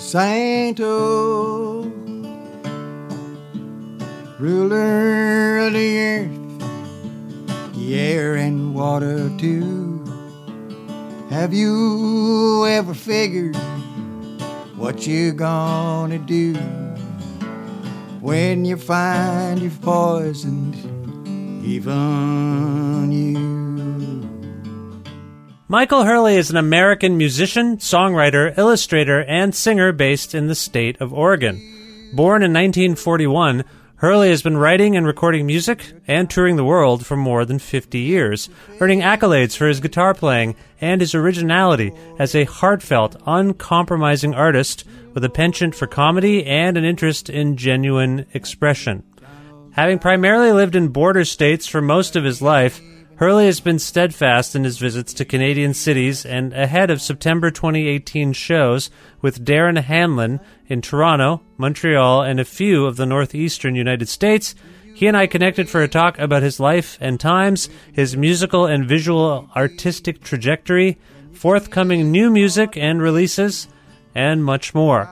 Monsanto, ruler of the earth, the air and water too. Have you ever figured what you're gonna do when you find you've poisoned even you? Michael Hurley is an American musician, songwriter, illustrator, and singer based in the state of Oregon. Born in 1941, Hurley has been writing and recording music and touring the world for more than 50 years, earning accolades for his guitar playing and his originality as a heartfelt, uncompromising artist with a penchant for comedy and an interest in genuine expression. Having primarily lived in border states for most of his life, Hurley has been steadfast in his visits to Canadian cities and ahead of September 2018 shows with Darren Hanlon in Toronto, Montreal, and a few of the northeastern United States. He and I connected for a talk about his life and times, his musical and visual artistic trajectory, forthcoming new music and releases, and much more.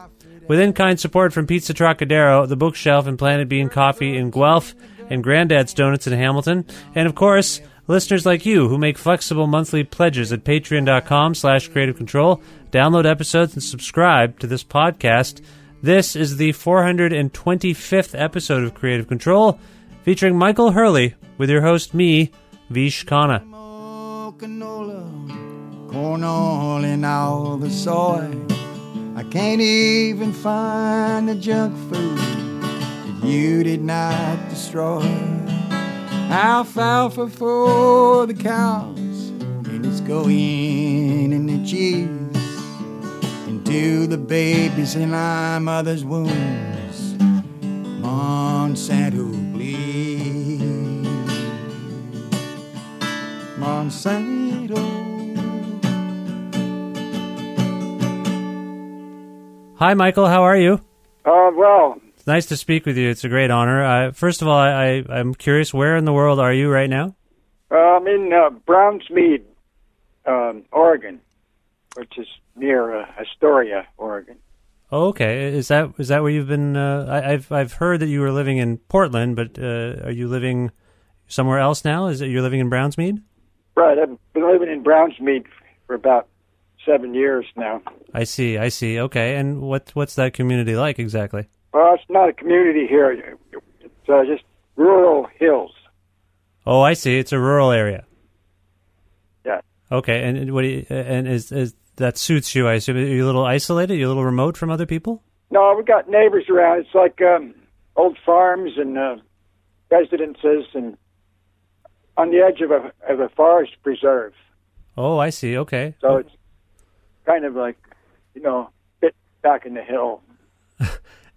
With in kind support from Pizza Trocadero, The Bookshelf, and Planet Bean Coffee in Guelph, and Granddad's Donuts in Hamilton, and of course, listeners like you who make flexible monthly pledges at patreon.com slash creative control download episodes and subscribe to this podcast this is the 425th episode of creative control featuring michael hurley with your host me vish khanna corn all the soy. I can't even find the junk food that you did not destroy. Alfalfa for the cows, and it's going in the cheese into the babies in our mother's wombs. Monsanto, please. Monsanto. hi michael how are you Uh, well, it's nice to speak with you it's a great honor uh, first of all I, I, i'm curious where in the world are you right now uh, I'm in uh, Brownsmead, um, Oregon, which is near uh, Astoria, Oregon. Oh, okay. Is that is that where you've been? Uh, I, I've I've heard that you were living in Portland, but uh, are you living somewhere else now? Is it you're living in Brownsmead? Right, I've been living in Brownsmead for about seven years now. I see. I see. Okay. And what what's that community like exactly? Well, it's not a community here. It's uh, just rural hills. Oh, I see. It's a rural area. Yeah. Okay. And what do you, and is is that suits you? I assume. Are you a little isolated? Are you a little remote from other people? No, we've got neighbors around. It's like um, old farms and uh, residences, and on the edge of a of a forest preserve. Oh, I see. Okay. So it's kind of like, you know, bit back in the hill.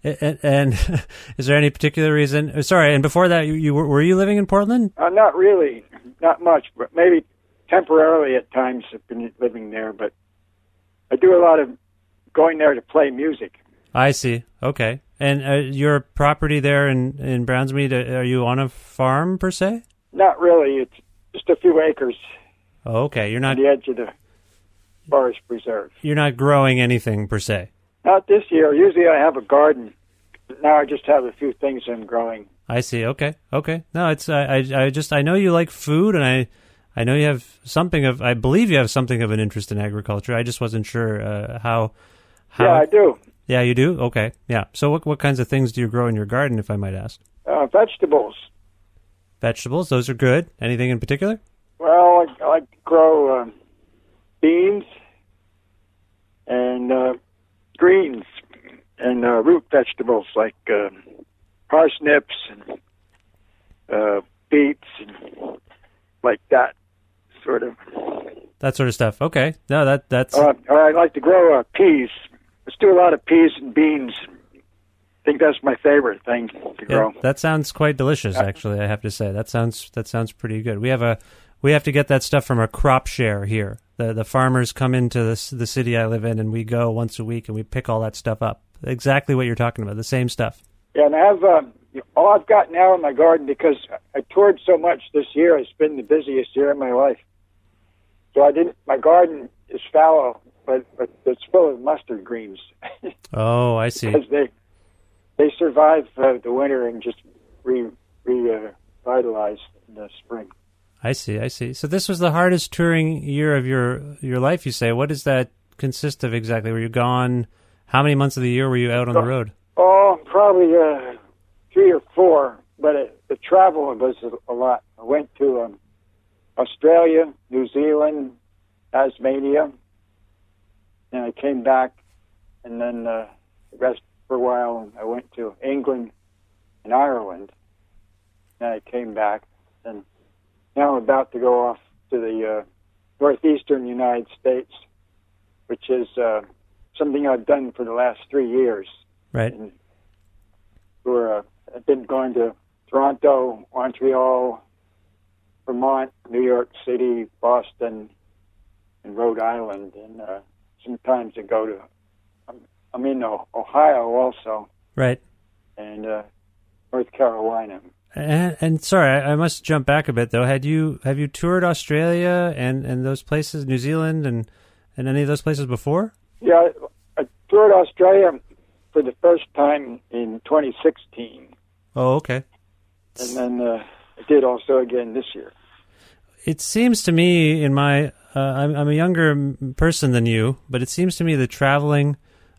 And, and is there any particular reason? uh, Sorry. And before that, you, you were, were you living in Portland? Uh, not really, not much, but maybe temporarily at times I've been living there. But I do a lot of going there to play music. I see. Okay. And uh, your property there in in Brownsmead, uh, are you on a farm per se? Not really. It's just a few acres Oh, okay. You're not on the edge of the forest preserve. you're not growing anything per se. Not this year. Usually I have a garden. Now I just have a few things I'm growing. I see. Okay. Okay. No, it's I, I I just I know you like food, and I I know you have something of I believe you have something of an interest in agriculture. I just wasn't sure uh, how how. yeah, I do. Yeah, you do. Okay. Yeah. So what what kinds of things do you grow in your garden, if I might ask? Uh, vegetables. Vegetables. Those are good. Anything in particular? Well, I, I grow um, beans and uh, greens and uh, root vegetables like um parsnips and uh, beets and like that sort of. That sort of stuff. Okay. No, that that's Uh, I like to grow uh, peas. Let's do a lot of peas and beans. I think that's my favorite thing to Yeah, grow. that sounds quite delicious. Actually, I have to say that sounds that sounds pretty good. We have a we have to get that stuff from a crop share here. The the farmers come into this the city I live in, and we go once a week and we pick all that stuff up. Exactly what you're talking about. The same stuff. Yeah, and I have uh, all I've got now in my garden because I toured so much this year. It's been the busiest year of my life. So I didn't. My garden is fallow, but but it's full of mustard greens Oh, I see. because they they survive uh, the winter and just re uh, in the spring. I see. I see. So this was the hardest touring year of your your life. You say. What does that consist of exactly? Were you gone? How many months of the year were you out on the road? Oh, probably uh, three or four, but it, the travel was a, lot. I went to um, Australia, New Zealand, Tasmania, and I came back, and then uh, the rest for a while. I went to England and Ireland, and I came back, and now I'm about to go off to the uh, northeastern United States, which is uh, something I've done for the last three years Right. and we're uh, I've been going to Toronto, Montreal, Vermont, New York City, Boston, and Rhode Island, and uh, sometimes I go to I'm, I'm in Ohio also, Right. and uh, North Carolina. And, and sorry, I, I must jump back a bit though. Had you have you toured Australia and, and those places, New Zealand and and any of those places before? Yeah, I, I toured Australia for the first time in 2016, Oh, okay. and then uh, I did also again this year. It seems to me, in my, uh, I'm, I'm a younger person than you, but it seems to me that traveling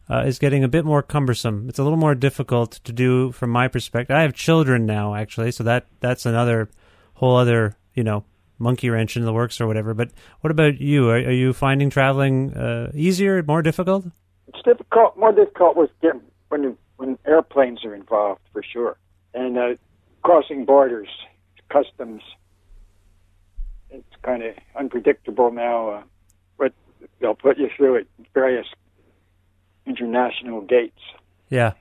uh, is getting a bit more cumbersome. It's a little more difficult to do from my perspective. I have children now, actually, so that that's another whole other, you know, monkey wrench in the works or whatever. But what about you? Are, are you finding traveling uh, easier, more difficult? it's difficult, more difficult with when when airplanes are involved for sure, and uh, crossing borders, customs. It's kind of unpredictable now. Uh, they'll put you through at various international gates. Yeah,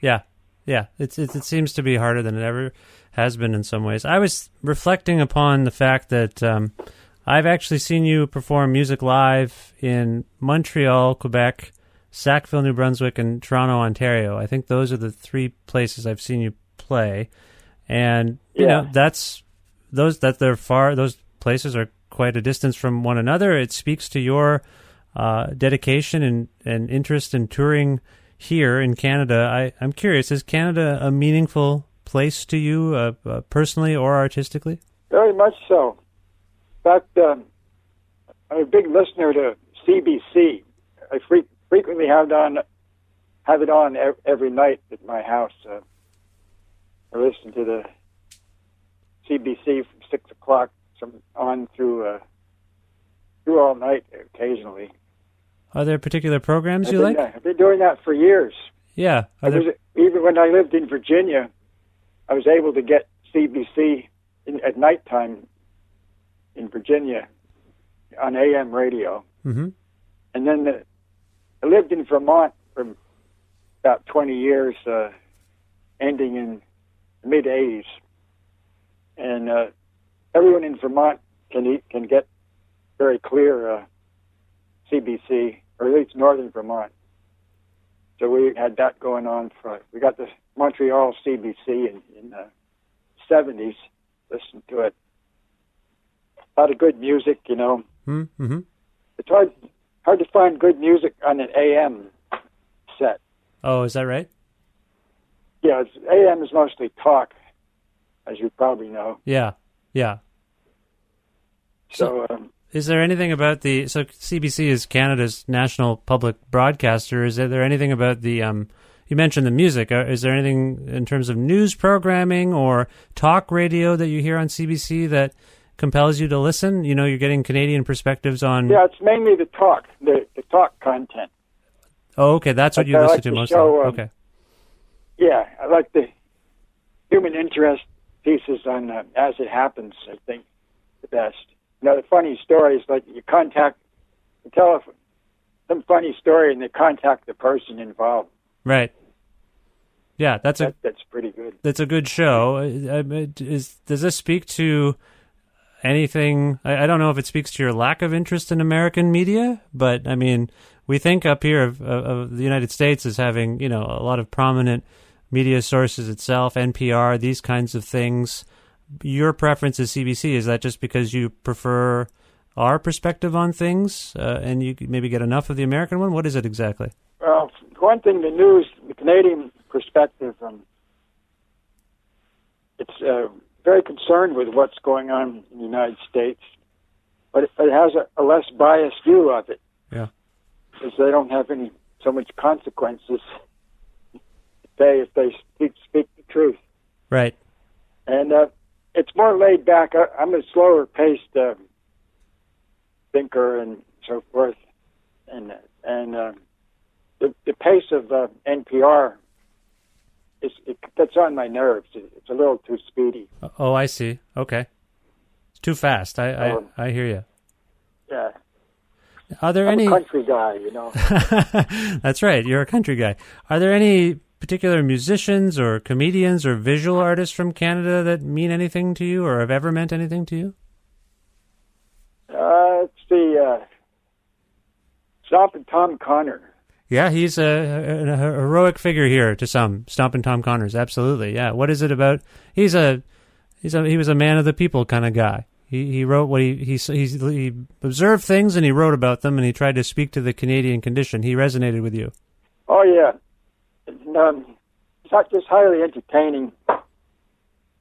yeah, yeah. It's, it's it seems to be harder than it ever has been in some ways. I was reflecting upon the fact that um, I've actually seen you perform music live in Montreal, Quebec, Sackville, New Brunswick, and Toronto, Ontario. I think those are the three places I've seen you play, and you Yeah. know that's those that they're far. Those places are quite a distance from one another. It speaks to your uh, dedication and, and interest in touring here in Canada. I, I'm curious, is Canada a meaningful place to you uh, uh, personally or artistically? Very much so. In fact, um, I'm a big listener to CBC. I fre- frequently have it on have it on ev- every night at my house. Uh, I listen to the CBC from six o'clock some on through uh, through all night occasionally. Are there particular programs I've you been, like? I've been doing that for years. Yeah. There, was, even when I lived in Virginia, I was able to get CBC in, at nighttime in Virginia on AM radio. Mhm. And then the, I lived in Vermont for about 20 years, uh, ending in the mid 80s. And uh, everyone in Vermont can eat, can get very clear uh, CBC, or at least northern Vermont. So we had that going on for. We got the Montreal CBC in, in the seventies. Listened to it. A lot of good music, you know. Mm-hmm. It's hard hard to find good music on an AM set. Oh, is that right? Yeah, it's, AM is mostly talk, as you probably know. Yeah, yeah. So, um, Is there anything about the so CBC is Canada's national public broadcaster? Is there anything about the um? You mentioned the music. Uh, is there anything in terms of news programming or talk radio that you hear on CBC that compels you to listen? You know, you're getting Canadian perspectives on. yeah, it's mainly the talk, the, the talk content. Oh, okay, that's what Like, you I listen like to most. show, um, okay. Yeah, I like the human interest pieces on uh, As It Happens, I think, the best. You know, the funny stories, like you contact, the telephone, some funny story and they contact the person involved. Right. Yeah, that's a that's pretty good. that's a good show. Uh, Is does this speak to anything? I, I don't know if it speaks to your lack of interest in American media, but I mean, we think up here of, of, of the United States as having you know a lot of prominent media sources itself, NPR, these kinds of things. Your preference is CBC. Is that just because you prefer our perspective on things, uh, and you maybe get enough of the American one? What is it exactly? Well, one thing, the news, the Canadian perspective, um, it's uh, very concerned with what's going on in the United States, but it, it has a, a less biased view of it. Yeah. because they don't have any so much consequences to pay if they speak, speak the truth. Right. And uh, it's more laid back. I, I'm a slower paced uh, thinker and so forth, and and uh, the the pace of uh, NPR is it gets on my nerves. It, it's a little too speedy. Oh, I see. Okay. It's too fast. I I, Um, I hear you. Yeah, Are there I'm any? a country guy, you know. That's right. You're a country guy. Are there any particular musicians or comedians or visual artists from Canada that mean anything to you or have ever meant anything to you? uh, it's the uh, Stompin' Tom Connor. Yeah, he's a, a, a heroic figure here to some. Stompin' Tom Connors, absolutely. Yeah. What is it about? He's a he's a he was a man of the people kind of guy. He he wrote what he he he, he observed things and he wrote about them and he tried to speak to the Canadian condition. He resonated with you. Oh yeah, and, um, it's not just highly entertaining.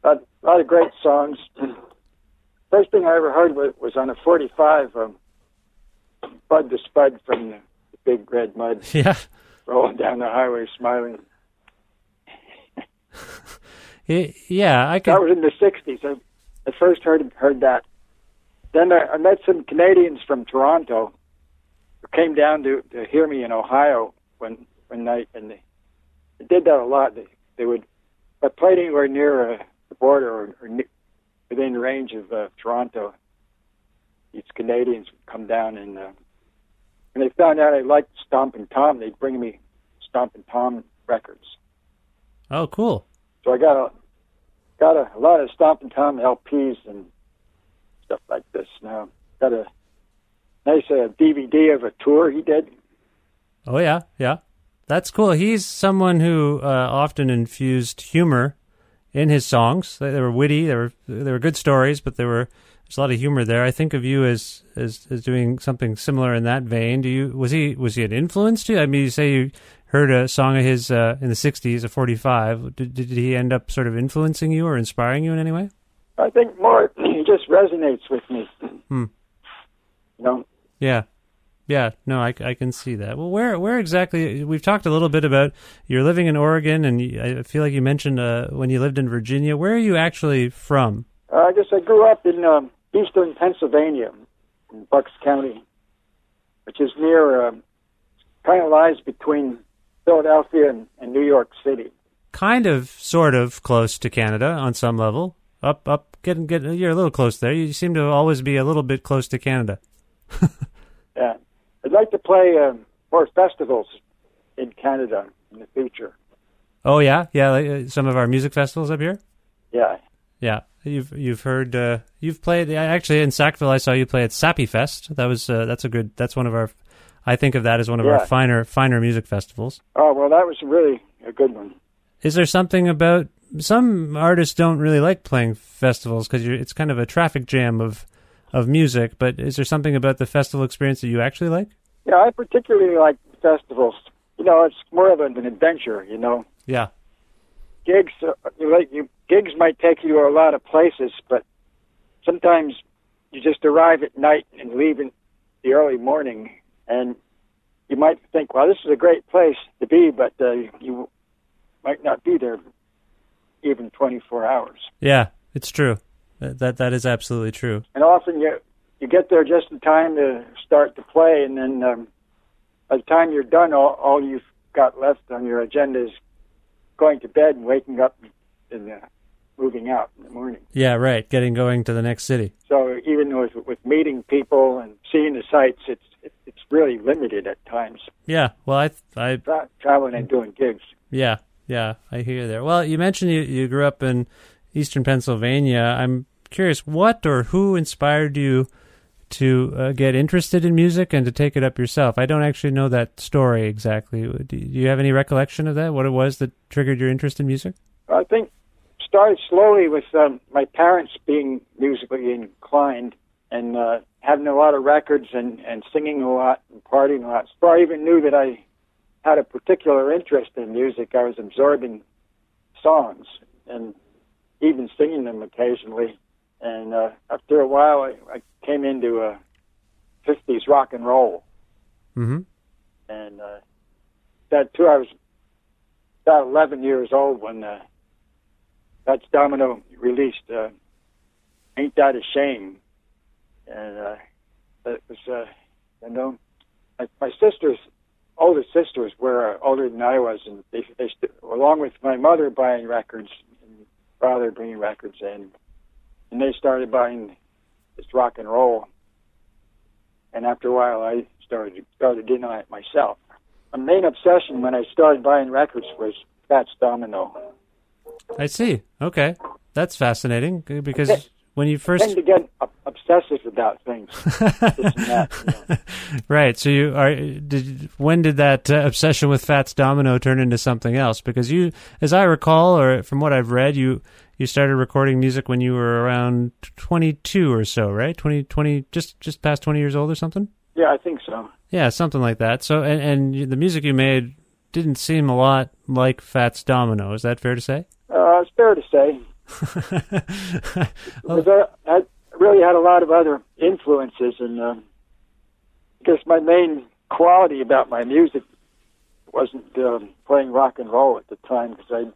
A lot, of great songs. First thing I ever heard was, was on a 45, um, Bud the Spud from the, the Big Red Mud, Yeah. rolling down the highway smiling. Yeah, I could. That was in the 60s. I, I first heard heard that. Then I, I met some Canadians from Toronto who came down to, to hear me in Ohio one one night, and they did that a lot. They they would, if I played anywhere near uh, the border or, or ne- within range of uh, Toronto, these Canadians would come down and uh, when they found out I liked Stompin' Tom, they'd bring me Stompin' Tom records. oh, cool. So I got a got a, a lot of Stompin' Tom LPs and stuff like this. Now got a nice uh, DVD of a tour he did. Oh yeah, yeah. That's cool. He's someone who uh, often infused humor in his songs. They, they were witty. They were they were good stories, but there were there's a lot of humor there. I think of you as, as as doing something similar in that vein. Do you was he was he an influence to you? I mean, you say you heard a song of his uh, in the '60s, a '45. Did, did he end up sort of influencing you or inspiring you in any way? I think more he just resonates with me. Hmm. You know, Yeah. Yeah, no, I, I can see that. Well, where where exactly? We've talked a little bit about you're living in Oregon, and you, I feel like you mentioned uh, when you lived in Virginia. Where are you actually from? uh, I guess I grew up in um, eastern Pennsylvania, in Bucks County, which is near, um, kind of lies between Philadelphia and, and New York City. Kind of, sort of close to Canada on some level. Up, up, getting, get. You're a little close there. You seem to always be a little bit close to Canada. Yeah, I'd like to play um, more festivals in Canada in the future. Oh yeah, yeah. Like, uh, some of our music festivals up here. Yeah, Yeah, you've you've heard uh, you've played. Actually, in Sackville, I saw you play at Sappy Fest. That was uh, that's a good. That's one of our. I think of that as one of Yeah. our finer finer music festivals. Oh well, that was really a good one. Is there something about some artists don't really like playing festivals because it's kind of a traffic jam of of music? But is there something about the festival experience that you actually like? Yeah, I particularly like festivals. You know, it's more of an adventure. You know, Yeah, gigs uh, you like you gigs might take you to a lot of places, but sometimes you just arrive at night and leave in the early morning, and you might think, "Well, this is a great place to be," but uh, you might not be there even 24 hours. yeah, it's true. That, that is absolutely true. And often you you get there just in time to start to play, and then um, by the time you're done, all, all you've got left on your agenda is going to bed and waking up and uh, moving out in the morning. Yeah, right. Getting going to the next city. So even with with meeting people and seeing the sights, it's it's really limited at times. Yeah. Well, I I Tra- traveling and doing gigs. Yeah, yeah, I hear you there. Well, you mentioned you, you grew up in eastern Pennsylvania. I'm curious, what or who inspired you to uh, get interested in music and to take it up yourself? I don't actually know that story exactly. Do do you have any recollection of that? What it was that triggered your interest in music? I think started slowly with um, my parents being musically inclined and uh, having a lot of records and, and singing a lot and partying a lot. Before I even knew that I had a particular interest in music, I was absorbing songs and even singing them occasionally. And uh, after a while, I, I came into uh, 50s rock and roll. Mm-hmm. And uh, that too, I was about 11 years old when uh, Fats Domino released uh, "Ain't That a Shame," and uh, it was, uh, you know, my, my sisters, older sisters, were uh, older than I was, and they, they st- along with my mother buying records and father bringing records in, and they started buying this rock and roll, and after a while, I started started in on it myself. My main obsession when I started buying records was Fats Domino. I see. Okay, that's fascinating uh, because when you I first tend to get ob- obsessive about things. that. You know. right. So you are. Did when did that uh, obsession with Fats Domino turn into something else? Because you, as I recall, or from what I've read, you you started recording music when you were around twenty two or so, right? 20, 20 just just past twenty years old or something. Yeah, I think so. Yeah, something like that. So and and the music you made didn't seem a lot like Fats Domino. Is that fair to say? Uh, it's fair to say. Because I, I really had a lot of other influences, and um, because my main quality about my music wasn't um, playing rock and roll at the time, because I'd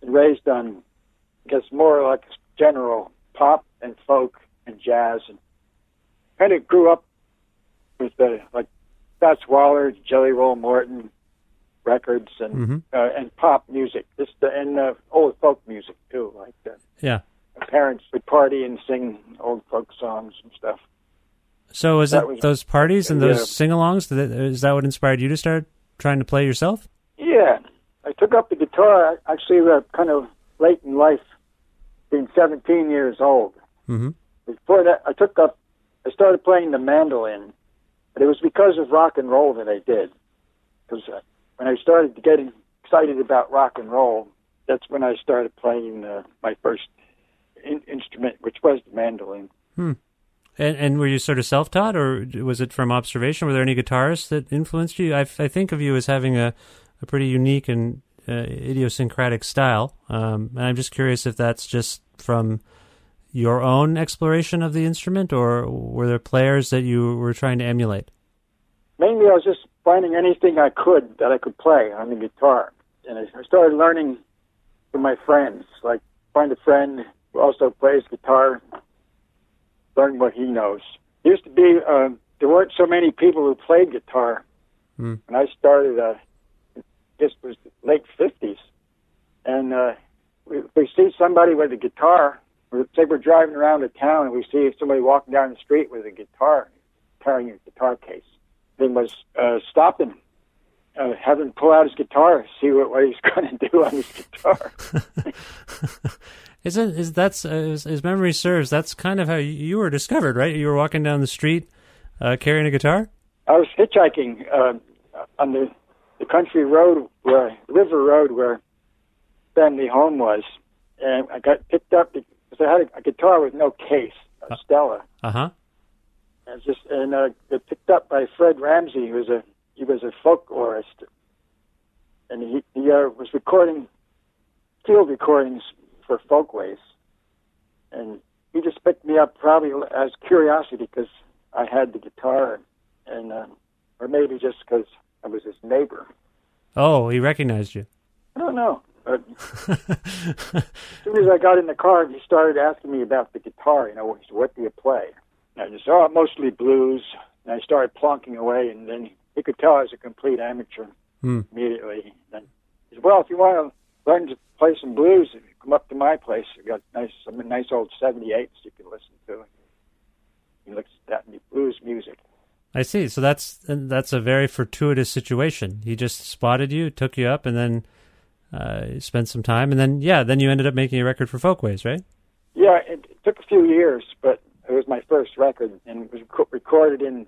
been raised on, Guess, more like general pop and folk and jazz, and kind of grew up with the like Fats Waller, Jelly Roll Morton records, and Mhm. uh, and pop music, just the, and uh, old folk music too. Like uh, Yeah. my parents would party and sing old folk songs and stuff. So was That it was- those parties and those yeah. sing-alongs? That, is that what inspired you to start trying to play yourself? Yeah, I took up the guitar actually uh, kind of late in life, being 17 years old. Mm-hmm. Before that, I took up, I started playing the mandolin, but it was because of rock and roll that I did. Because uh, when I started getting excited about rock and roll, that's when I started playing uh, my first in- instrument, which was the mandolin. Hmm. And, and were you sort of self-taught, or was it from observation? Were there any guitarists that influenced you? I, I think of you as having a, a pretty unique and idiosyncratic style, um, and I'm just curious if that's just from your own exploration of the instrument, or were there players that you were trying to emulate? mainly I was just finding anything I could that I could play on the guitar. And I started learning from my friends, like find a friend who also plays guitar, learn what he knows. Used to be, uh, there weren't so many people who played guitar. When I started, uh, this was late 50s. And uh, we, we see somebody with a guitar, or say we're driving around a town and we see somebody walking down the street with a guitar, carrying a guitar case Then was uh, stop him, uh, have him pull out his guitar, see what, what he's going to do on his guitar. Isn't is that's uh, as, as memory serves? That's kind of how you, you were discovered, right? You were walking down the street uh, carrying a guitar. I was hitchhiking uh, on the the country road where river road where family home was, and I got picked up because I had a, a guitar with no case, a Stella. Uh huh. And just and uh, got picked up by Fred Ramsey, who was a he was a folklorist, and he he uh, was recording field recordings for Folkways, and he just picked me up probably as curiosity because I had the guitar, and uh, or maybe just because I was his neighbor. Oh, he recognized you. I don't know. But as soon as I got in the car, he started asking me about the guitar. You know, "What do you play?" And I just, "Oh, mostly blues." And I started plonking away, and then he could tell I was a complete amateur Hmm. immediately. And he said, "Well, if you want to learn to play some blues, come up to my place. We got nice, some nice old '78s you can listen to." He looks at that blues music. I see. So that's that's a very fortuitous situation. He just spotted you, took you up, and then uh, spent some time, and then yeah, then you ended up making a record for Folkways, right? Yeah, it, took a few years, but it was my first record, and it was rec- recorded in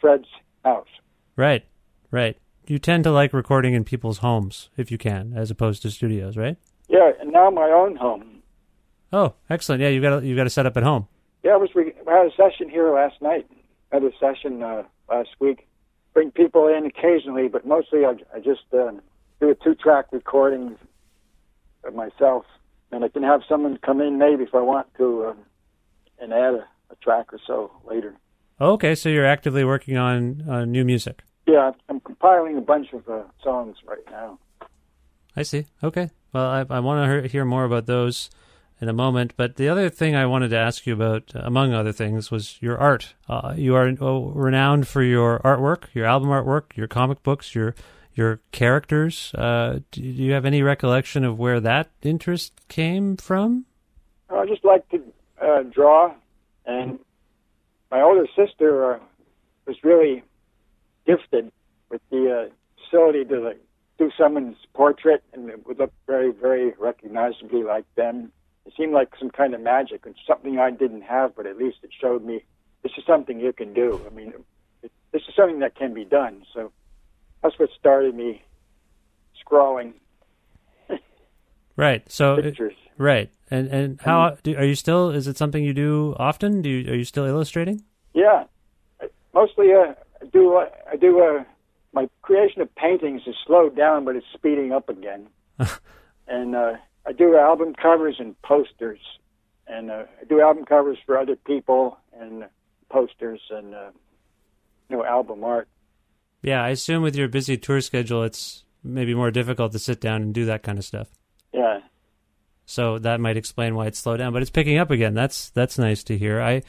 Fred's house. Right, right. You tend to like recording in people's homes if you can, as opposed to studios, right? Yeah, and now my own home. Oh, excellent. Yeah, you got you got to set up at home. Yeah, I was re- I had a session here last night. I had a session uh, last week. Bring people in occasionally, but mostly I, I just uh, do a two-track recording of myself, and I can have someone come in maybe if I want to, uh, and add a, a track or so later. Okay, so you're actively working on uh, new music. Yeah, I'm compiling a bunch of uh, songs right now. I see. Okay. Well, I, I want to hear more about those in a moment. But the other thing I wanted to ask you about, among other things, was your art. Uh, you are uh, renowned for your artwork, your album artwork, your comic books, your your characters. Uh, do you have any recollection of where that interest came from? I just like to uh, draw, and my older sister uh, was really gifted with the uh, facility to like, do someone's portrait, and it would look very, very recognizably like them. It seemed like some kind of magic, and something I didn't have, but at least it showed me this is something you can do. I mean, it, this is something that can be done. So that's what started me scrawling Right. So it- right. And and how do, are you still? Is it something you do often? Do you, are you still illustrating? Yeah, I- mostly uh, I do. Uh, I do. Uh, my creation of paintings is slowed down, but it's speeding up again. and uh, I do album covers and posters, and uh, I do album covers for other people and posters and uh, you know album art. Yeah, I assume with your busy tour schedule, it's maybe more difficult to sit down and do that kind of stuff. Yeah, So that might explain why it's slowed down, but it's picking up again. That's that's nice to hear. I,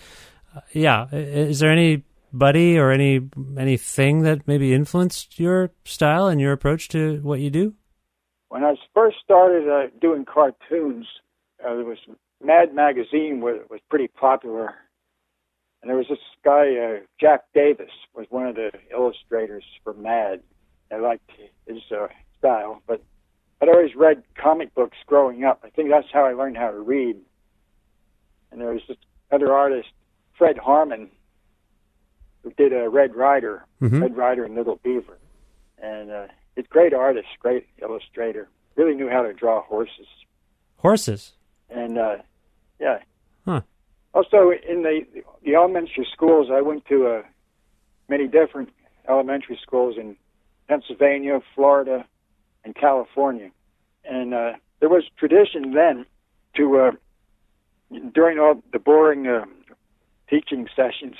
uh, yeah. Is there anybody or any anything that maybe influenced your style and your approach to what you do? When I first started uh, doing cartoons, uh, there was Mad Magazine was, was pretty popular, and there was this guy uh, Jack Davis was one of the illustrators for Mad. I liked his uh, style, but I'd always read comic books growing up. I think that's how I learned how to read. And there was this other artist, Fred Harman, who did a Red Ryder, Mhm. Red Ryder and Little Beaver, and uh, he's great artist, great illustrator. Really knew how to draw horses, Horses. and uh, yeah. Huh. Also, in the the elementary schools, I went to uh, many different elementary schools in Pennsylvania, Florida, and California, and uh, there was tradition then to uh, during all the boring uh, teaching sessions,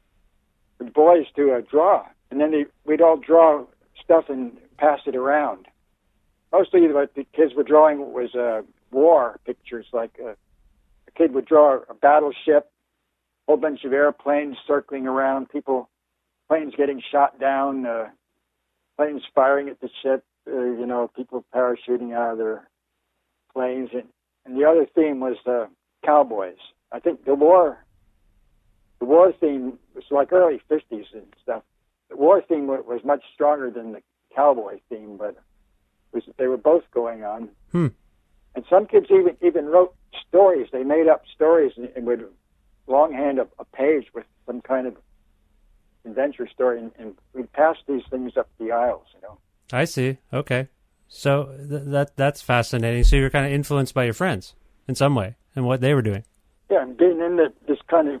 the boys to uh, draw, and then they, we'd all draw stuff and pass it around. Mostly, what the kids were drawing was uh, war pictures, like uh, a kid would draw a battleship, a whole bunch of airplanes circling around, people, planes getting shot down, uh, planes firing at the ship, uh, you know, people parachuting out of their planes, and, and the other theme was uh, cowboys. I think the war, the war theme was like early '50s and stuff. The war theme was much stronger than the cowboy theme, but was, they were both going on. Hmm. And some kids even even wrote stories. They made up stories and, and would longhand a, a page with some kind of adventure story, and, and we'd pass these things up the aisles. You know. I see. Okay. So th- that that's fascinating. So you're kind of influenced by your friends in some way and what they were doing. Yeah, and being in the, this kind of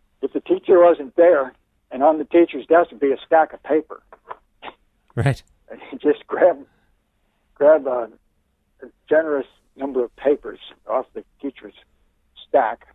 if the teacher wasn't there, and on the teacher's desk would be a stack of paper. Right. And just grab grab a, a generous number of papers off the teacher's stack,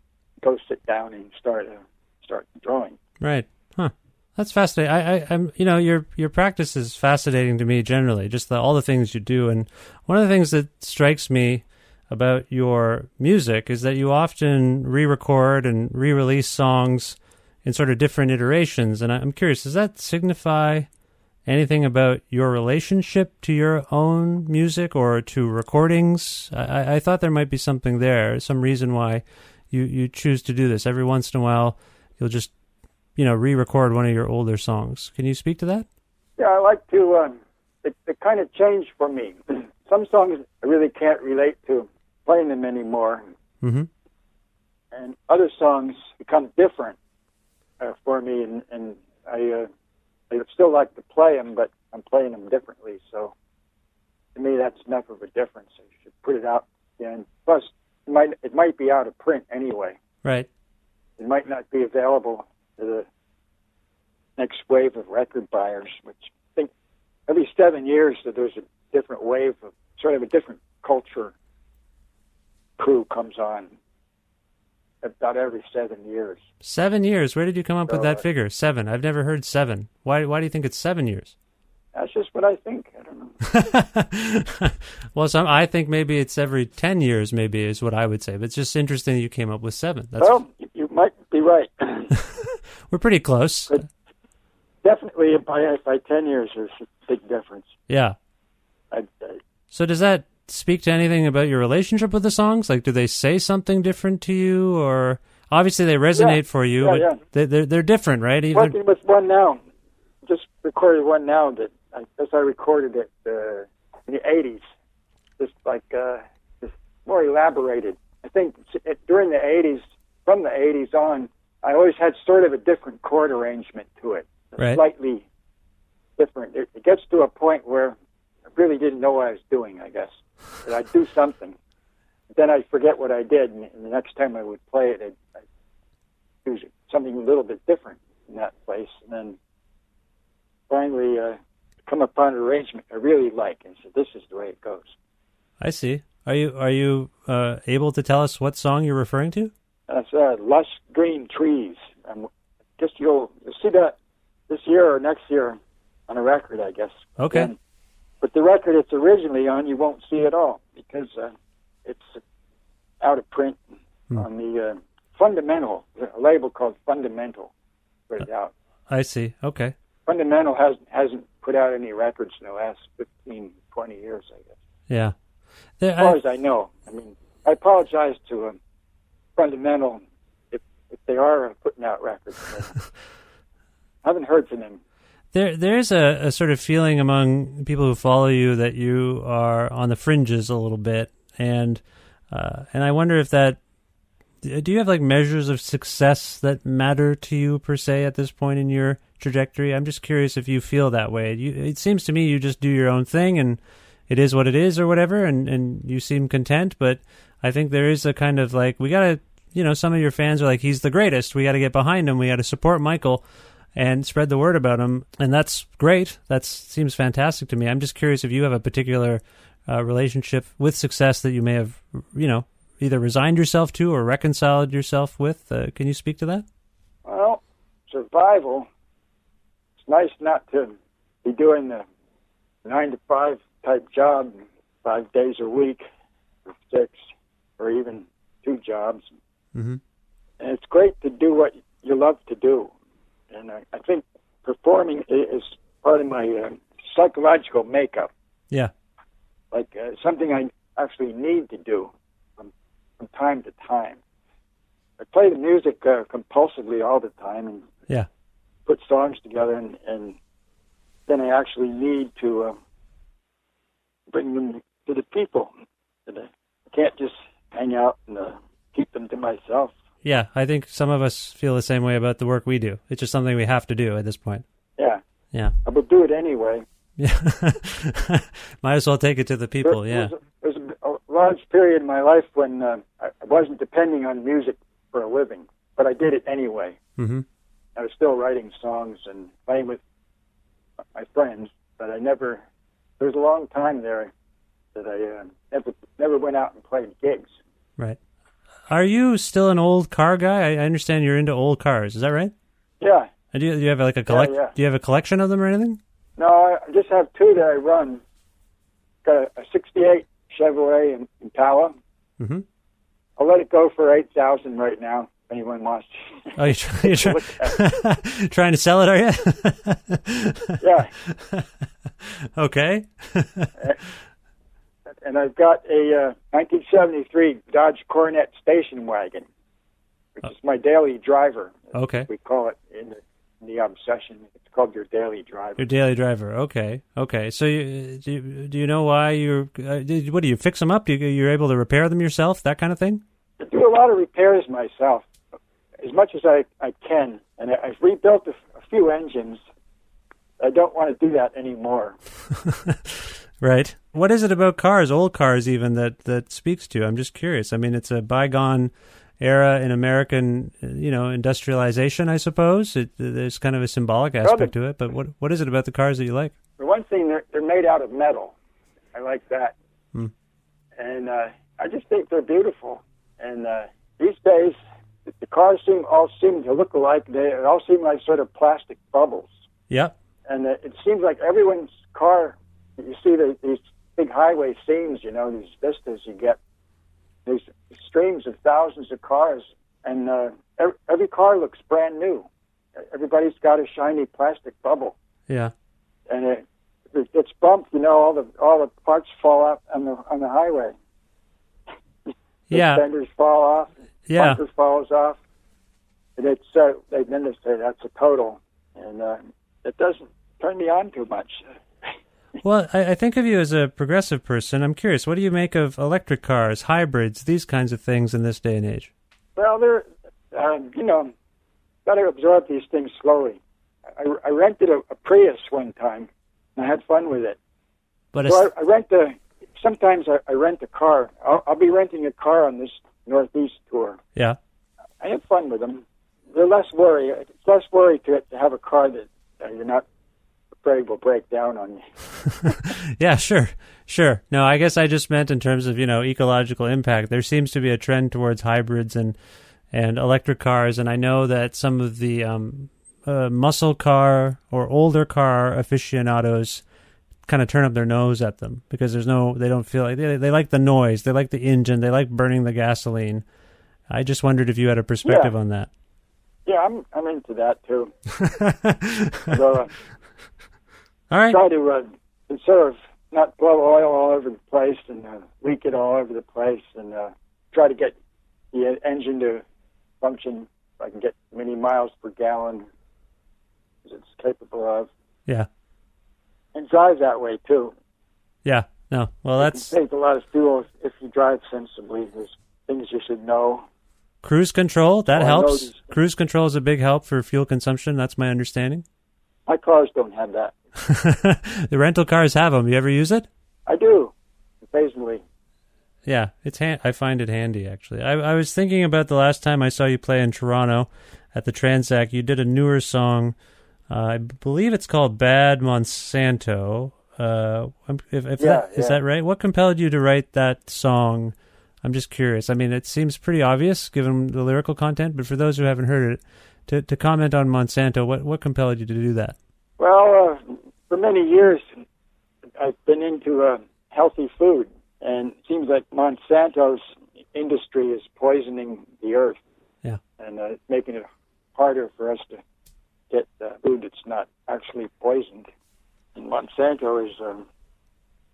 go sit down and start uh, start drawing. Right. Huh. That's fascinating. I, I, I'm, you know, your your practice is fascinating to me generally. Just the, all the things you do, and one of the things that strikes me about your music is that you often re-record and re-release songs in sort of different iterations. And I'm curious, does that signify anything about your relationship to your own music or to recordings? I, I- I thought there might be something there, some reason why you you choose to do this. Every once in a while, you'll just you know, re-record one of your older songs. Can you speak to that? Yeah, I like to. Um, it, it kind of changed for me. Some songs I really can't relate to playing them anymore, Mm-hmm. and other songs become different uh, for me, and, and I uh, I still like to play them, but I'm playing them differently. So to me, that's enough of a difference. I should put it out again. Plus, it might it might be out of print anyway. Right. It might not be available to the next wave of record buyers, which I think every seven years that there's a different wave of sort of a different culture crew comes on. About every seven years. Seven years. Where did you come up with that uh, figure? Seven. I've never heard seven. Why? Why do you think it's seven years? That's just what I think. I don't know. well, some I think maybe it's every ten years. Maybe is what I would say. But it's just interesting that you came up with seven. That's well, you- you might be right. we're pretty close. But- Definitely, by by ten years, there's a big difference. Yeah. I, I, So does that speak to anything about your relationship with the songs? Like, do they say something different to you, or obviously they resonate Yeah. for you, Yeah, but yeah. They, they're they're different, right? Even working with one now. Just recorded one now that I guess I recorded it uh, in the '80s. Just like uh, just more elaborated. I think it, during the '80s, from the '80s on, I always had sort of a different chord arrangement to it, Right. slightly different. It, it gets to a point where I really didn't know what I was doing. I guess that I'd do something, then I'd forget what I did, and, and the next time I would play it, I'd, I'd do something a little bit different in that place, and then finally uh, come upon an arrangement I really like, and said, "This is the way it goes." I see. Are you are you uh, able to tell us what song you're referring to? That's uh, lush green trees. Um, guess you'll you'll see that this year or next year on a record, I guess. Okay. And- but the record it's originally on, you won't see at all because uh, it's out of print Hmm. on the uh, Fundamental, a label called Fundamental, put it out. I see. Okay. Fundamental hasn't hasn't put out any records in the last 15, 20 years, I guess. Yeah. There, As far I, as I know. I mean, I apologize to um, Fundamental if if they are putting out records. I haven't heard from them. There there's a, a sort of feeling among people who follow you that you are on the fringes a little bit, and uh, and I wonder if that do you have like measures of success that matter to you per se at this point in your trajectory? I'm just curious if you feel that way. You, it seems to me you just do your own thing and it is what it is or whatever, and and you seem content. But I think there is a kind of like we gotta, you know, some of your fans are like he's the greatest. We got to get behind him. We got to support Michael and spread the word about them. and that's great. That seems fantastic to me. I'm just curious if you have a particular uh, relationship with success that you may have, you know, either resigned yourself to or reconciled yourself with. Uh, can you speak to that? Well, survival. It's nice not to be doing the nine to five type job, five days a week, or six, or even two jobs. Mm-hmm. And it's great to do what you love to do. And I, I think performing is part of my uh, psychological makeup, Yeah. like uh, something I actually need to do from, from time to time. I play the music uh, compulsively all the time and Yeah. put songs together, and, and then I actually need to uh, bring them to the people. And I can't just hang out and uh, keep them to myself. Yeah, I think some of us feel the same way about the work we do. It's just something we have to do at this point. Yeah, Yeah. I will do it anyway. Yeah. Might as well take it to the people. There, Yeah. there was, a, there was a large period in my life when uh, I I wasn't depending on music for a living, but I did it anyway. Mm-hmm. I was still writing songs and playing with my friends, but I never. There was a long time there that I uh, never never went out and played gigs. Right. Are you still an old car guy? I I understand you're into old cars. Is that right? Yeah, And do you, do you have like a collect? yeah. Do you have a collection of them or anything? no, I just have two that I run. Got a, a '68 Chevrolet Impala. Mhm. I'll let it go for eight thousand right now. If anyone wants. Oh, you're, try, you're try, trying to sell it, are you? yeah, okay. And I've got a uh, 1973 Dodge Coronet station wagon, which is my daily driver. Okay. We call it in the, in the obsession. It's called your daily driver. Your daily driver. Okay. Okay. So you, do you, do you know why you're? Uh, did, what do you fix them up? You, you're able to repair them yourself? That kind of thing? I do a lot of repairs myself, as much as I, I can, and I, I've rebuilt a, a few engines. I don't want to do that anymore. Right. What is it about cars, old cars even, that that speaks to? you? I'm just curious. I mean, it's a bygone era in American, you know, industrialization. I suppose it, there's kind of a symbolic aspect to it. But what what is it about the cars that you like? For one thing, they're, they're made out of metal. I like that. Hmm. And uh, I just think they're beautiful. And uh, these days, the- the cars seem all seem to look alike. They all seem like sort of plastic bubbles. Yeah. And uh, it seems like everyone's car, you see the, these big highway scenes, you know, these vistas you get, these streams of thousands of cars. And uh, every, every car looks brand new. Everybody's got a shiny plastic bubble Yeah. and it, it gets bumped, you know, all the all the parts fall off on the on the highway. Yeah. fenders fall off, Yeah. bumper falls off, and it's uh, they then they say that's a total, and uh, it doesn't turn me on too much. Well, I, I think of you as a progressive person. I'm curious. What do you make of electric cars, hybrids, these kinds of things in this day and age? Well, they're um, you know, got to absorb these things slowly. I, I rented a, a Prius one time, and I had fun with it. But So I, I rent a. Sometimes I, I rent a car. I'll, I'll be renting a car on this Northeast tour. yeah. I have fun with them. They're less worry. It's less worry to, to have a car that uh, you're not afraid will break down on you. Yeah, sure, sure. No, I guess I just meant in terms of you know ecological impact. There seems to be a trend towards hybrids and and electric cars, and I know that some of the um, uh, muscle car or older car aficionados kind of turn up their nose at them because there's no they don't feel like they, they like the noise, they like the engine, they like burning the gasoline. I just wondered if you had a perspective Yeah. on that. Yeah, I'm I'm into that too. so All right. try to uh, conserve, not blow oil all over the place and uh, leak it all over the place, and uh, try to get the engine to function. If I can get many miles per gallon as it's capable of, Yeah. and drive that way too. Yeah. No. Well, It that's saves a lot of fuel if, if you drive sensibly. There's things you should know. cruise control. That Oh, helps. Cruise control is a big help for fuel consumption. That's my understanding. My cars don't have that. the rental cars have them. You ever use it? I do occasionally. Yeah, it's han- I find it handy actually. I, I was thinking about the last time I saw you play in Toronto at the Tranzac. You did a newer song. Uh, I believe it's called "Bad Monsanto." Uh, if, if Yeah, that, is yeah. that right? What compelled you to write that song? I'm just curious. I mean, it seems pretty obvious given the lyrical content, but for those who haven't heard it, to to comment on Monsanto, what what compelled you to do that? Well, uh, for many years, I've been into uh, healthy food, and it seems like Monsanto's industry is poisoning the earth. Yeah. And uh, making it harder for us to get uh, food that's not actually poisoned. And Monsanto is um,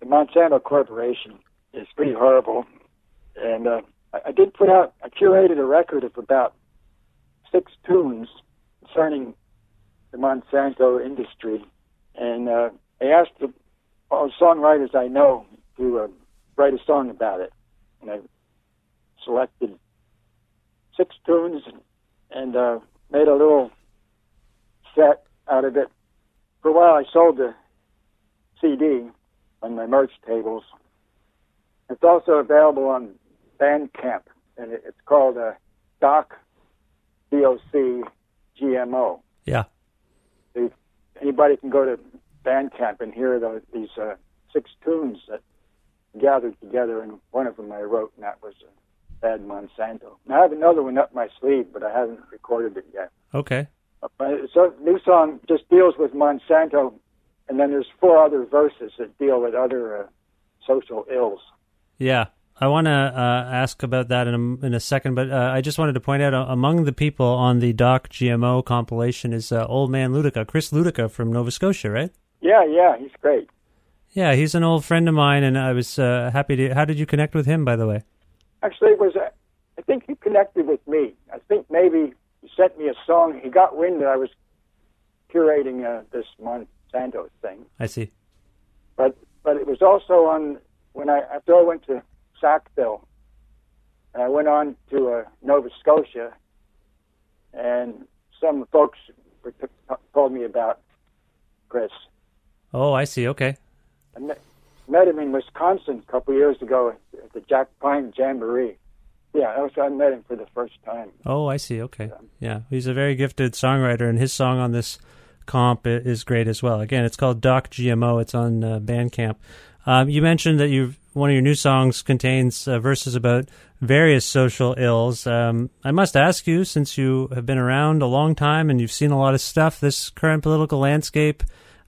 the Monsanto Corporation is pretty horrible. And uh, I, I did put out, I curated a record of about six tunes concerning the Monsanto industry, and uh, I asked the, all songwriters I know to uh, write a song about it, and I selected six tunes and, and uh, made a little set out of it. For a while, I sold the CD on my merch tables. It's also available on Bandcamp, and it's called uh, Doc DOC GMO Yeah. they, anybody can go to Bandcamp and hear the, these uh, six tunes that gathered together, and one of them I wrote, and that was uh, Bad Monsanto. And I have another one up my sleeve, but I haven't recorded it yet. Okay. Uh, So new song just deals with Monsanto, and then there's four other verses that deal with other uh, social ills. Yeah, I want to uh, ask about that in a, in a second, but uh, I just wanted to point out uh, among the people on the Doc GMO compilation is uh, Old Man Luedecke, Chris Luedecke from Nova Scotia, right? Yeah, yeah, he's great. Yeah, he's an old friend of mine, and I was uh, happy to. How did you connect with him, by the way? Actually, it was uh, I think he connected with me. I think maybe he sent me a song. He got wind that I was curating uh, this Monsanto thing, I see. but but it was also on when I after I went to Sackville, and I went on to uh, Nova Scotia, and some folks told me about Chris. Oh, I see. Okay. I met, met him in Wisconsin a couple years ago at the Jack Pine Jamboree. Yeah, that was I met him for the first time. Oh, I see. Okay. Yeah, he's a very gifted songwriter, and his song on this comp is great as well. Again, it's called Doc GMO. It's on uh, Bandcamp. Um, you mentioned that you one of your new songs contains uh, verses about various social ills. Um, I must ask you, since you have been around a long time and you've seen a lot of stuff, this current political landscape.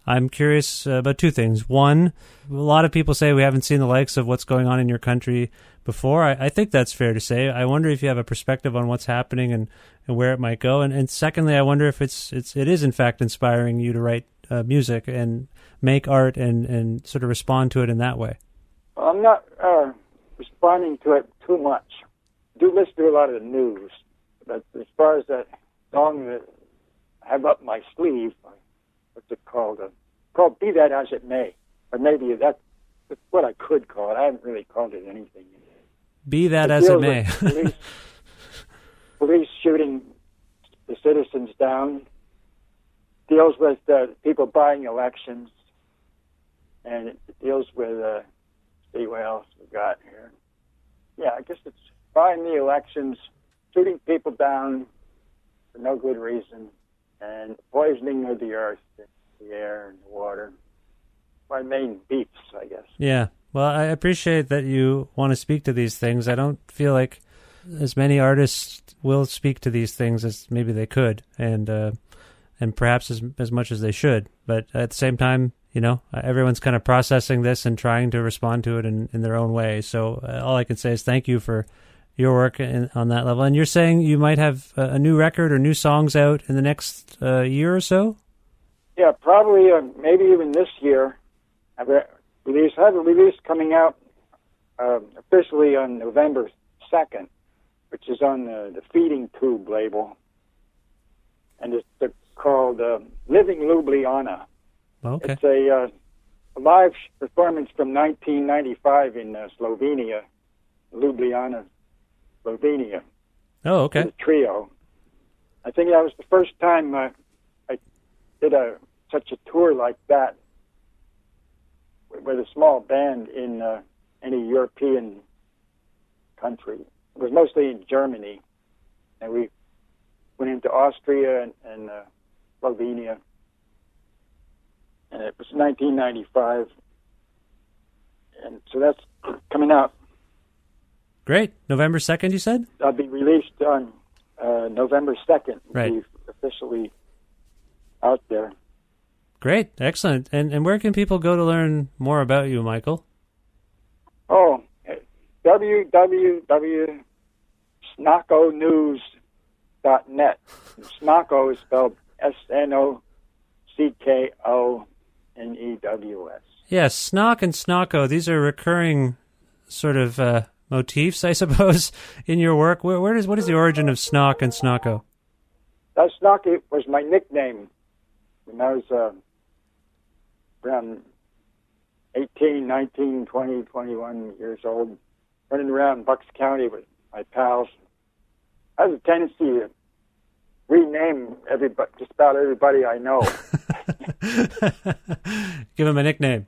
I'm curious uh, about two things. One, a lot of people say we haven't seen the likes of what's going on in your country before. I, I think that's fair to say. I wonder if you have a perspective on what's happening and, and where it might go. And, and secondly, I wonder if it's it's it is in fact inspiring you to write uh, music and make art and, and sort of respond to it in that way. I'm not uh, responding to it too much. I do listen to a lot of the news, but as far as that song that I have up my sleeve, uh, what's it called? Uh, called "Be That As It May," or maybe that's, that's what I could call it. I haven't really called it anything. Be that It as it may. police, police shooting the citizens down. Deals with uh, people buying elections, and it deals with. Uh, see what else we got here. Yeah, I guess it's buying the elections, shooting people down for no good reason, and poisoning of the earth, the air, and the water. My main beefs, I guess. Yeah. Well, I appreciate that you want to speak to these things. I don't feel like as many artists will speak to these things as maybe they could, and uh, and perhaps as as much as they should. But at the same time, you know, uh, everyone's kind of processing this and trying to respond to it in, in their own way. So uh, all I can say is thank you for your work in, on that level. And you're saying you might have a, new record or new songs out in the next uh, year or so. Yeah, probably, uh, maybe even this year. I've re- released, I have a release coming out uh, officially on November 2nd, which is on the, the Feeding Tube label. And it's called uh, Living Ljubljana. Okay. It's a, uh, live performance from 1995 in uh, Slovenia, Ljubljana, Slovenia. Oh, okay. The trio. I think that was the first time uh, I did a such a tour like that with a small band in uh, any European country. It was mostly in Germany, and we went into Austria and, and uh, Slovenia. And it was 1995, and so that's coming out. Great. November 2nd, you said? I'll be released on uh, November 2nd. Right. Be officially out there. Great. Excellent. And and where can people go to learn more about you, Michael? Oh, www.snockonews.net. Snocko is spelled S N O C K O N E W S. Yes, Snock and Snocko, these are recurring sort of uh, motifs, I suppose, in your work. Where, where does what is the origin of Snock and Snocko? That Snocky was my nickname when I was uh, around 18, 19, 20, 21 years old, running around Bucks County with my pals. I have a tendency to rename everybody, just about everybody I know, Give him a nickname.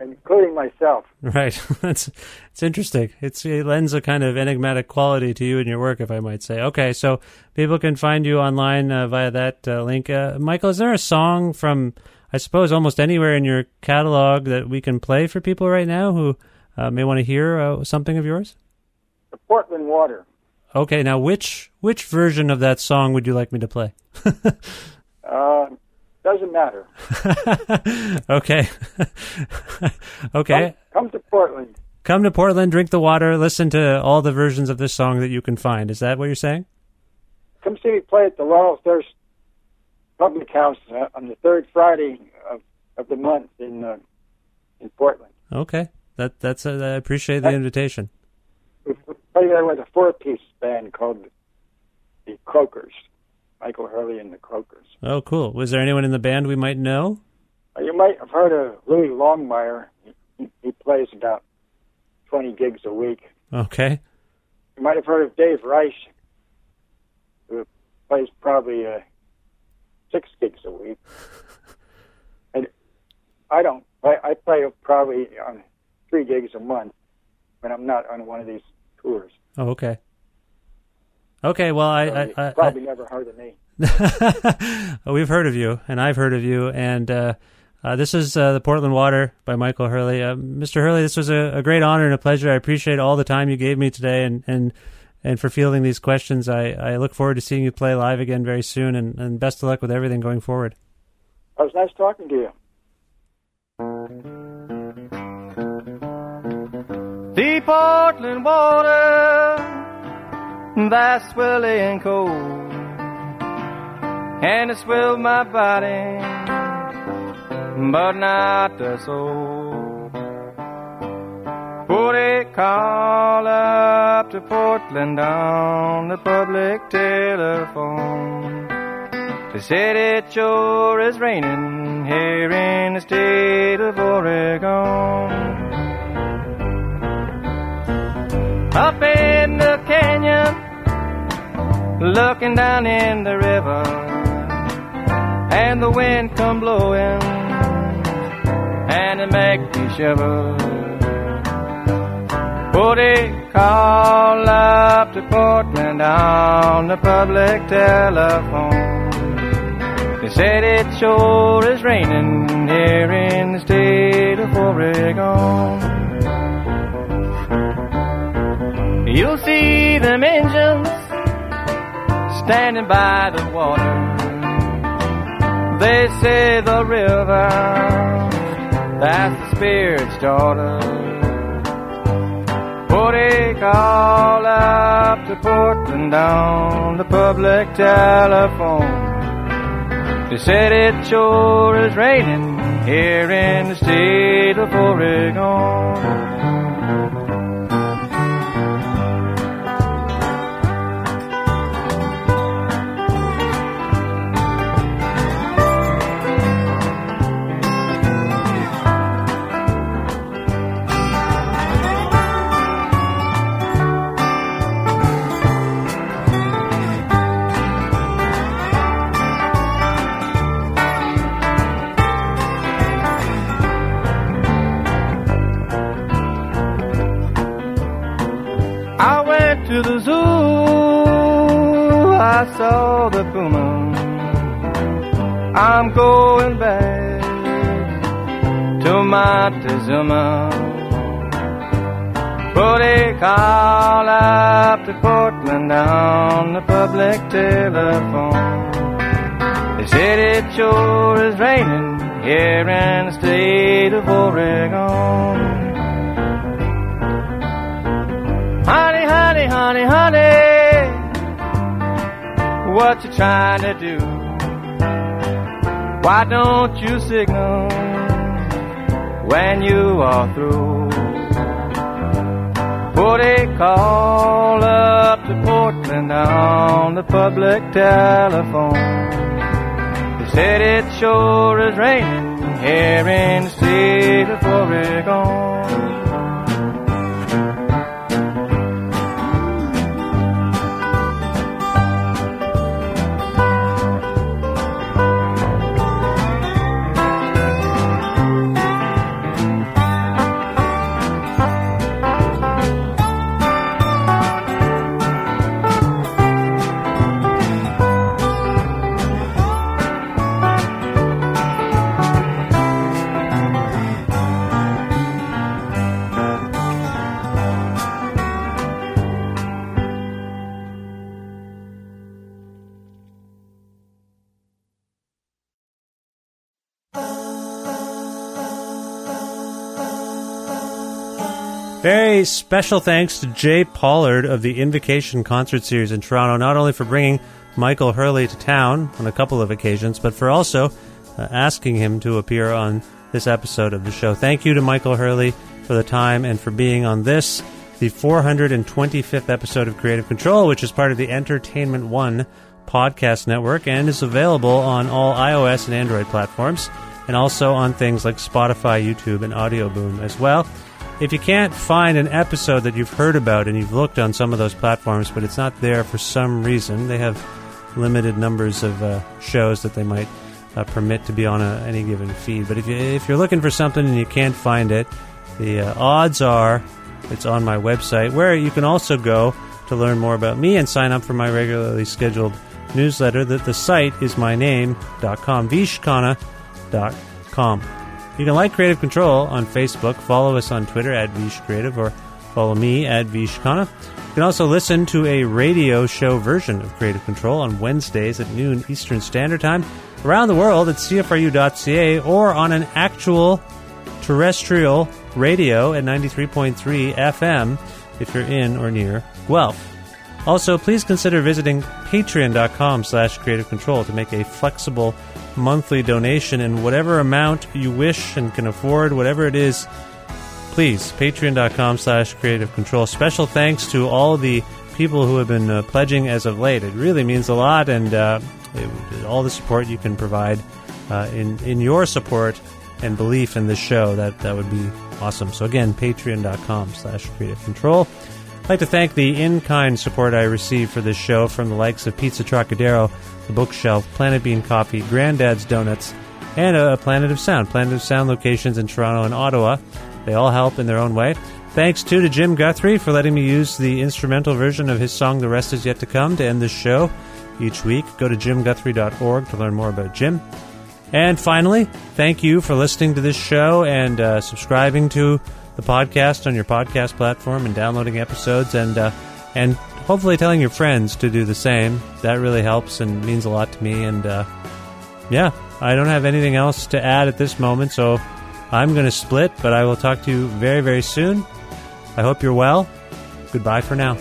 including myself. Right. That's it's interesting. It's it lends a kind of enigmatic quality to you and your work, if I might say. Okay, so people can find you online uh, via that uh, link. Uh, Michael, is there a song from I suppose almost anywhere in your catalog that we can play for people right now who uh, may want to hear uh, something of yours? The Portland Water. Okay, now which which version of that song would you like me to play? Uh, doesn't matter. okay. okay. Come, come to Portland. Come to Portland, drink the water, listen to all the versions of this song that you can find. Is that what you're saying? Come see me play at the Laurel Thirst Public House uh, on the third Friday of, of the month in uh, in Portland. Okay. That that's uh, I appreciate the invitation. We play there with a four-piece band called the Croakers. Michael Hurley and the Croakers. Oh, cool. Was there anyone in the band we might know? You might have heard of Lewi Longmire. He, he plays about 20 gigs a week. Okay. You might have heard of Dave Rice, who plays probably uh, six gigs a week. And I don't. I, I play probably on three gigs a month when I'm not on one of these tours. Oh, okay. Okay, well, I, So I, I, probably never heard of me. We've heard of you, and I've heard of you, and uh, uh, this is uh, the Portland Water by Michael Hurley. Uh, Mr. Hurley, this was a, a great honor and a pleasure. I appreciate all the time you gave me today, and and and for fielding these questions. I, I look forward to seeing you play live again very soon, and, and best of luck with everything going forward. It was nice talking to you. The Portland water, that's swirly and cold, and it swelled my body, but not the soul. Put a call up to Portland on the public telephone. They said it sure is raining here in the state of Oregon. Up in the canyon, looking down in the river, and the wind come blowing, and it make me shiver. Put a call up to Portland on the public telephone. They said it sure is raining here in the state of Oregon. You'll see them engines standing by the water. They say the river, that's the Spirit's daughter. Put a call up to Portland on the public telephone. They said it sure is raining here in the state of Oregon. I saw the puma. I'm going back to Montezuma. Put a call up to Portland on the public telephone. They said it sure is raining here in the state of Oregon. Honey, honey, honey, honey, what you trying to do? Why don't you signal when you are through? Put a call up to Portland on the public telephone. They said it sure is raining here in the state of Oregon. Special thanks to Jay Pollard of the Invocation Concert Series in Toronto, not only for bringing Michael Hurley to town on a couple of occasions, but for also uh, asking him to appear on this episode of the show. Thank you to Michael Hurley for the time and for being on this, the 425th episode of Creative Control, which is part of the Entertainment One podcast network and is available on all iOS and Android platforms, and also on things like Spotify, YouTube, and Audio Boom as well. If you can't find an episode that you've heard about and you've looked on some of those platforms, but it's not there for some reason, they have limited numbers of uh, shows that they might uh, permit to be on a, any given feed. But if you if you're looking for something and you can't find it, the uh, odds are it's on my website, where you can also go to learn more about me and sign up for my regularly scheduled newsletter. That the site is myname.com, vishkhanna.com. You can like Creative Control on Facebook, follow us on Twitter at Vish Creative, or follow me at Vishkhanna. You can also listen to a radio show version of Creative Control on Wednesdays at noon Eastern Standard Time around the world at CFRU.ca or on an actual terrestrial radio at 93.3 FM if you're in or near Guelph. Also, please consider visiting patreon.com slash creative control to make a flexible monthly donation in whatever amount you wish and can afford, whatever it is. Please, patreon.com slash creative control. Special thanks to all the people who have been uh, pledging as of late. It really means a lot, and uh, it, all the support you can provide uh, in, in your support and belief in this show, that, that would be awesome. So again, patreon.com slash creative control. I'd like to thank the in-kind support I received for this show from the likes of Pizza Trocadero, The Bookshelf, Planet Bean Coffee, Granddad's Donuts, and a Planet of Sound. Planet of Sound locations in Toronto and Ottawa. They all help in their own way. Thanks too to Jim Guthrie for letting me use the instrumental version of his song The Rest Is Yet to Come to end this show each week. Go to jimguthrie.org to learn more about Jim. And finally, thank you for listening to this show and uh, subscribing to the podcast on your podcast platform and downloading episodes and uh, and hopefully telling your friends to do the same. That really helps and means a lot to me. And uh, yeah, I don't have anything else to add at this moment, so I'm going to split. But I will talk to you very very soon. I hope you're well. Goodbye for now.